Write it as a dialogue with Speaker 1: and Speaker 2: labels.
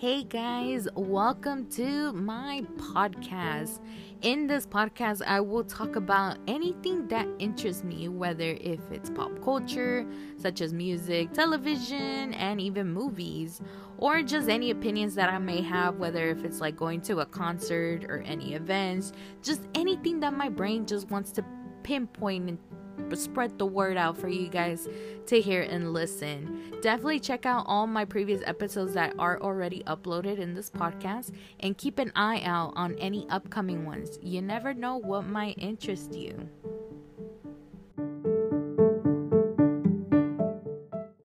Speaker 1: Hey guys, welcome to my podcast. In this podcast, I will talk about anything that interests me, whether if it's pop culture, such as music, television, and even movies, or just any opinions that I may have, whether if it's like going to a concert or any events, just anything that my brain just wants to pinpoint spread the word out for you guys to hear and listen. Definitely check out all my previous episodes that are already uploaded in this podcast and keep an eye out on any upcoming ones. You never know what might interest you.